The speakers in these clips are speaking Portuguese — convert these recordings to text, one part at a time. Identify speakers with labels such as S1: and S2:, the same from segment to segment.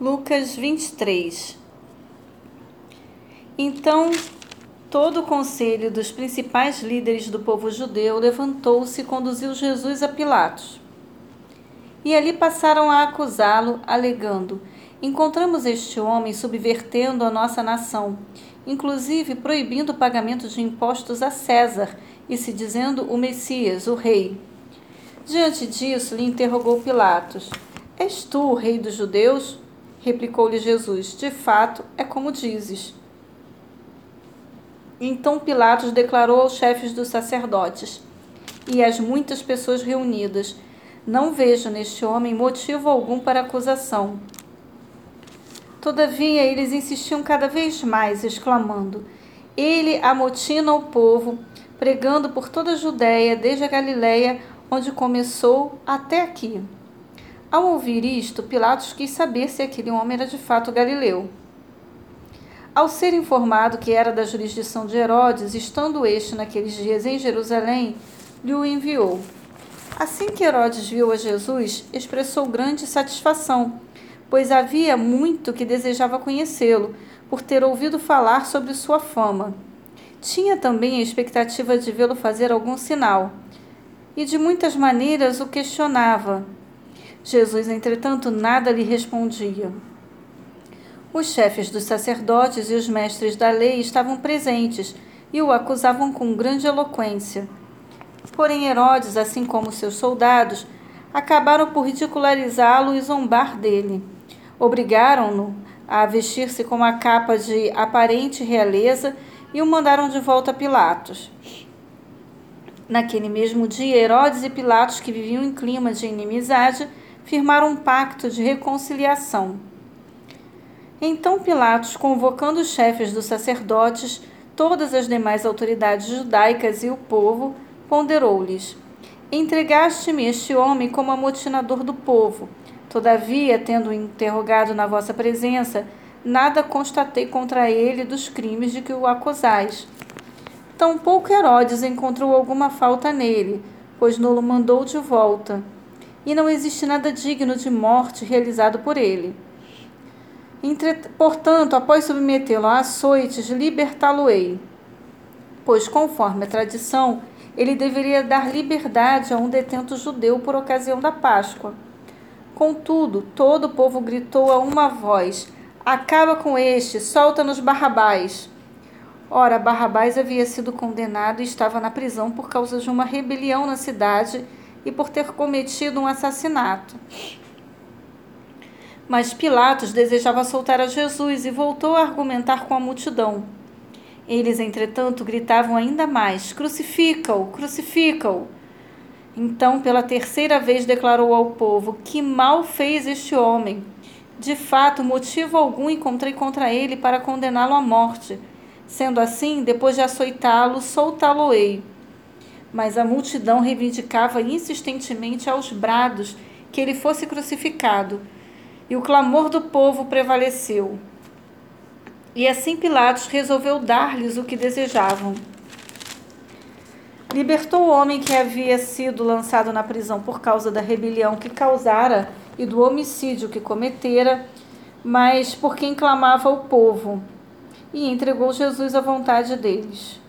S1: Lucas 23 Então todo o conselho dos principais líderes do povo judeu levantou-se e conduziu Jesus a Pilatos. E ali passaram a acusá-lo, alegando: Encontramos este homem subvertendo a nossa nação, inclusive proibindo o pagamento de impostos a César e se dizendo o Messias, o rei. Diante disso, lhe interrogou Pilatos: És tu o rei dos judeus? Replicou-lhe Jesus: De fato, é como dizes. Então Pilatos declarou aos chefes dos sacerdotes e às muitas pessoas reunidas: Não vejo neste homem motivo algum para acusação. Todavia, eles insistiam cada vez mais, exclamando: Ele amotina o povo, pregando por toda a Judéia, desde a Galiléia, onde começou, até aqui. Ao ouvir isto, Pilatos quis saber se aquele homem era de fato galileu. Ao ser informado que era da jurisdição de Herodes, estando este naqueles dias em Jerusalém, lhe o enviou. Assim que Herodes viu a Jesus, expressou grande satisfação pois havia muito que desejava conhecê-lo, por ter ouvido falar sobre sua fama. Tinha também a expectativa de vê-lo fazer algum sinal, e de muitas maneiras o questionava. Jesus, entretanto, nada lhe respondia. Os chefes dos sacerdotes e os mestres da lei estavam presentes e o acusavam com grande eloquência. Porém, Herodes, assim como seus soldados, acabaram por ridicularizá-lo e zombar dele obrigaram-no a vestir-se com uma capa de aparente realeza e o mandaram de volta a Pilatos. Naquele mesmo dia, Herodes e Pilatos, que viviam em clima de inimizade, firmaram um pacto de reconciliação. Então Pilatos, convocando os chefes dos sacerdotes, todas as demais autoridades judaicas e o povo, ponderou-lhes: Entregaste-me este homem como amotinador do povo Todavia, tendo interrogado na vossa presença, nada constatei contra ele dos crimes de que o acusais. Tampouco Herodes encontrou alguma falta nele, pois não o mandou de volta. E não existe nada digno de morte realizado por ele. Entre, portanto, após submetê-lo a açoites, libertá-lo-ei. Pois, conforme a tradição, ele deveria dar liberdade a um detento judeu por ocasião da Páscoa. Contudo, todo o povo gritou a uma voz: Acaba com este, solta-nos Barrabás. Ora, Barrabás havia sido condenado e estava na prisão por causa de uma rebelião na cidade e por ter cometido um assassinato. Mas Pilatos desejava soltar a Jesus e voltou a argumentar com a multidão. Eles, entretanto, gritavam ainda mais: Crucifica-o, crucifica-o. Então, pela terceira vez, declarou ao povo: Que mal fez este homem? De fato, motivo algum encontrei contra ele para condená-lo à morte. Sendo assim, depois de açoitá-lo, soltá-lo-ei. Mas a multidão reivindicava insistentemente aos brados que ele fosse crucificado, e o clamor do povo prevaleceu. E assim Pilatos resolveu dar-lhes o que desejavam libertou o homem que havia sido lançado na prisão por causa da rebelião que causara e do homicídio que cometera, mas por quem clamava o povo, e entregou Jesus à vontade deles.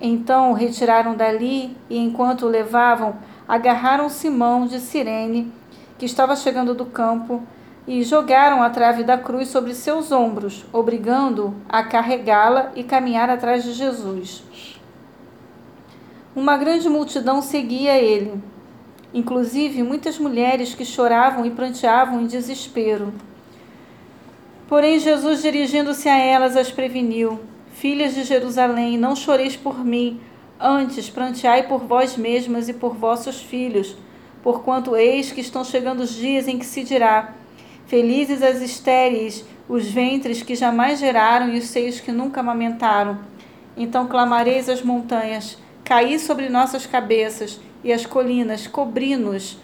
S1: Então o retiraram dali e, enquanto o levavam, agarraram Simão de Cirene, que estava chegando do campo, e jogaram a trave da cruz sobre seus ombros, obrigando-o a carregá-la e caminhar atrás de Jesus. Uma grande multidão seguia ele, inclusive muitas mulheres que choravam e pranteavam em desespero. Porém, Jesus, dirigindo-se a elas, as preveniu: Filhas de Jerusalém, não choreis por mim, antes pranteai por vós mesmas e por vossos filhos, porquanto eis que estão chegando os dias em que se dirá: Felizes as estéreis, os ventres que jamais geraram e os seios que nunca amamentaram. Então clamareis às montanhas: cair sobre nossas cabeças e as colinas cobri-nos.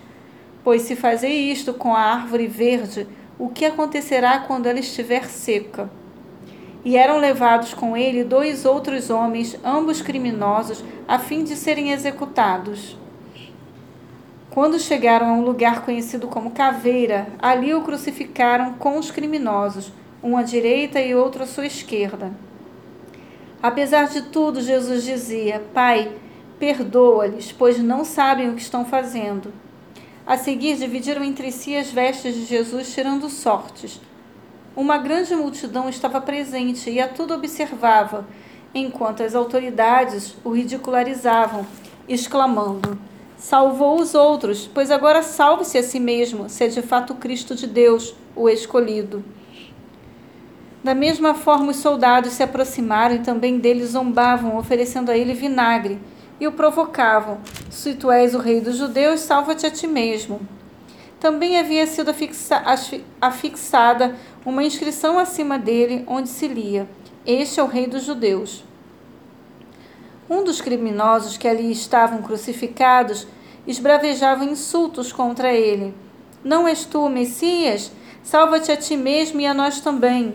S1: Pois se fazer isto com a árvore verde, o que acontecerá quando ela estiver seca? E eram levados com ele dois outros homens, ambos criminosos, a fim de serem executados. Quando chegaram a um lugar conhecido como Caveira, ali o crucificaram com os criminosos, um à direita e outro à sua esquerda. Apesar de tudo, Jesus dizia: Pai, perdoa-lhes, pois não sabem o que estão fazendo. A seguir, dividiram entre si as vestes de Jesus, tirando sortes. Uma grande multidão estava presente e a tudo observava, enquanto as autoridades o ridicularizavam, exclamando: salvou os outros, pois agora salve-se a si mesmo, se é de fato Cristo de Deus, o escolhido. Da mesma forma, os soldados se aproximaram e também dele zombavam, oferecendo a ele vinagre, e o provocavam: Se tu és o rei dos judeus, salva-te a ti mesmo. Também havia sido afixa afixada uma inscrição acima dele, onde se lia: Este é o rei dos judeus. Um dos criminosos que ali estavam crucificados esbravejava insultos contra ele. Não és tu Messias? Salva-te a ti mesmo e a nós também.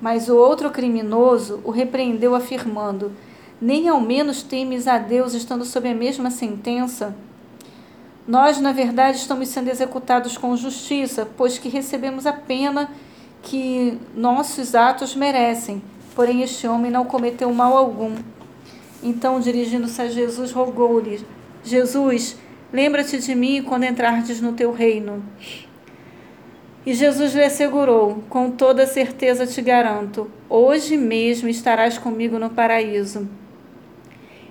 S1: Mas o outro criminoso o repreendeu, afirmando: Nem ao menos temes a Deus estando sob a mesma sentença? Nós, na verdade, estamos sendo executados com justiça, pois que recebemos a pena que nossos atos merecem. Porém, este homem não cometeu mal algum. Então, dirigindo-se a Jesus, rogou-lhe: Jesus, lembra-te de mim quando entrardes no teu reino. E Jesus lhe assegurou: Com toda certeza te garanto, hoje mesmo estarás comigo no paraíso.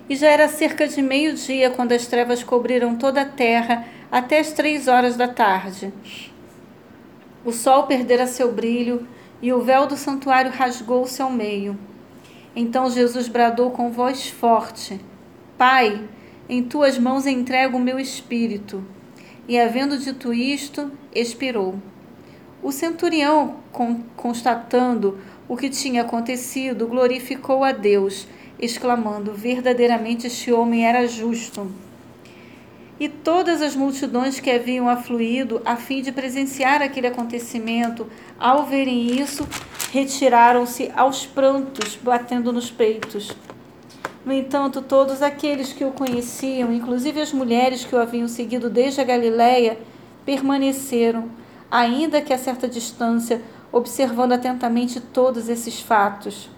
S1: E já era cerca de meio-dia quando as trevas cobriram toda a terra até as três horas da tarde. O sol perdera seu brilho e o véu do santuário rasgou-se ao meio. Então Jesus bradou com voz forte: Pai, em tuas mãos entrego o meu espírito. E, havendo dito isto, expirou. O centurião, constatando o que tinha acontecido, glorificou a Deus, exclamando: Verdadeiramente este homem era justo. E todas as multidões que haviam afluído a fim de presenciar aquele acontecimento, ao verem isso, retiraram-se aos prantos, batendo nos peitos. No entanto, todos aqueles que o conheciam, inclusive as mulheres que o haviam seguido desde a Galiléia, permaneceram, ainda que a certa distância, observando atentamente todos esses fatos.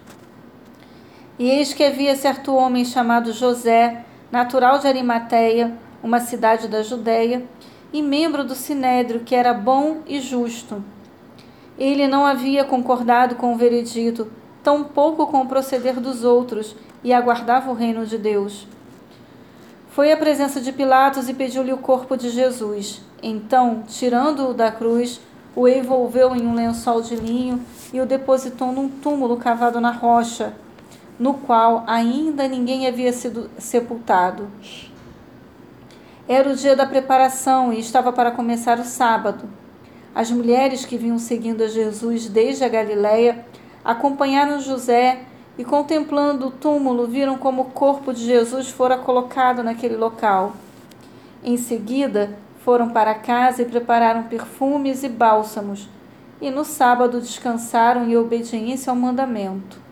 S1: E eis que havia certo homem chamado José, natural de Arimateia, uma cidade da Judéia, e membro do sinédrio, que era bom e justo. Ele não havia concordado com o veredito, tampouco com o proceder dos outros, e aguardava o reino de Deus. Foi à presença de Pilatos e pediu-lhe o corpo de Jesus. Então, tirando-o da cruz, o envolveu em um lençol de linho e o depositou num túmulo cavado na rocha, no qual ainda ninguém havia sido sepultado. Era o dia da preparação e estava para começar o sábado. As mulheres que vinham seguindo a Jesus desde a Galiléia acompanharam José e, contemplando o túmulo, viram como o corpo de Jesus fora colocado naquele local. Em seguida, foram para casa e prepararam perfumes e bálsamos, e no sábado descansaram em obediência ao mandamento.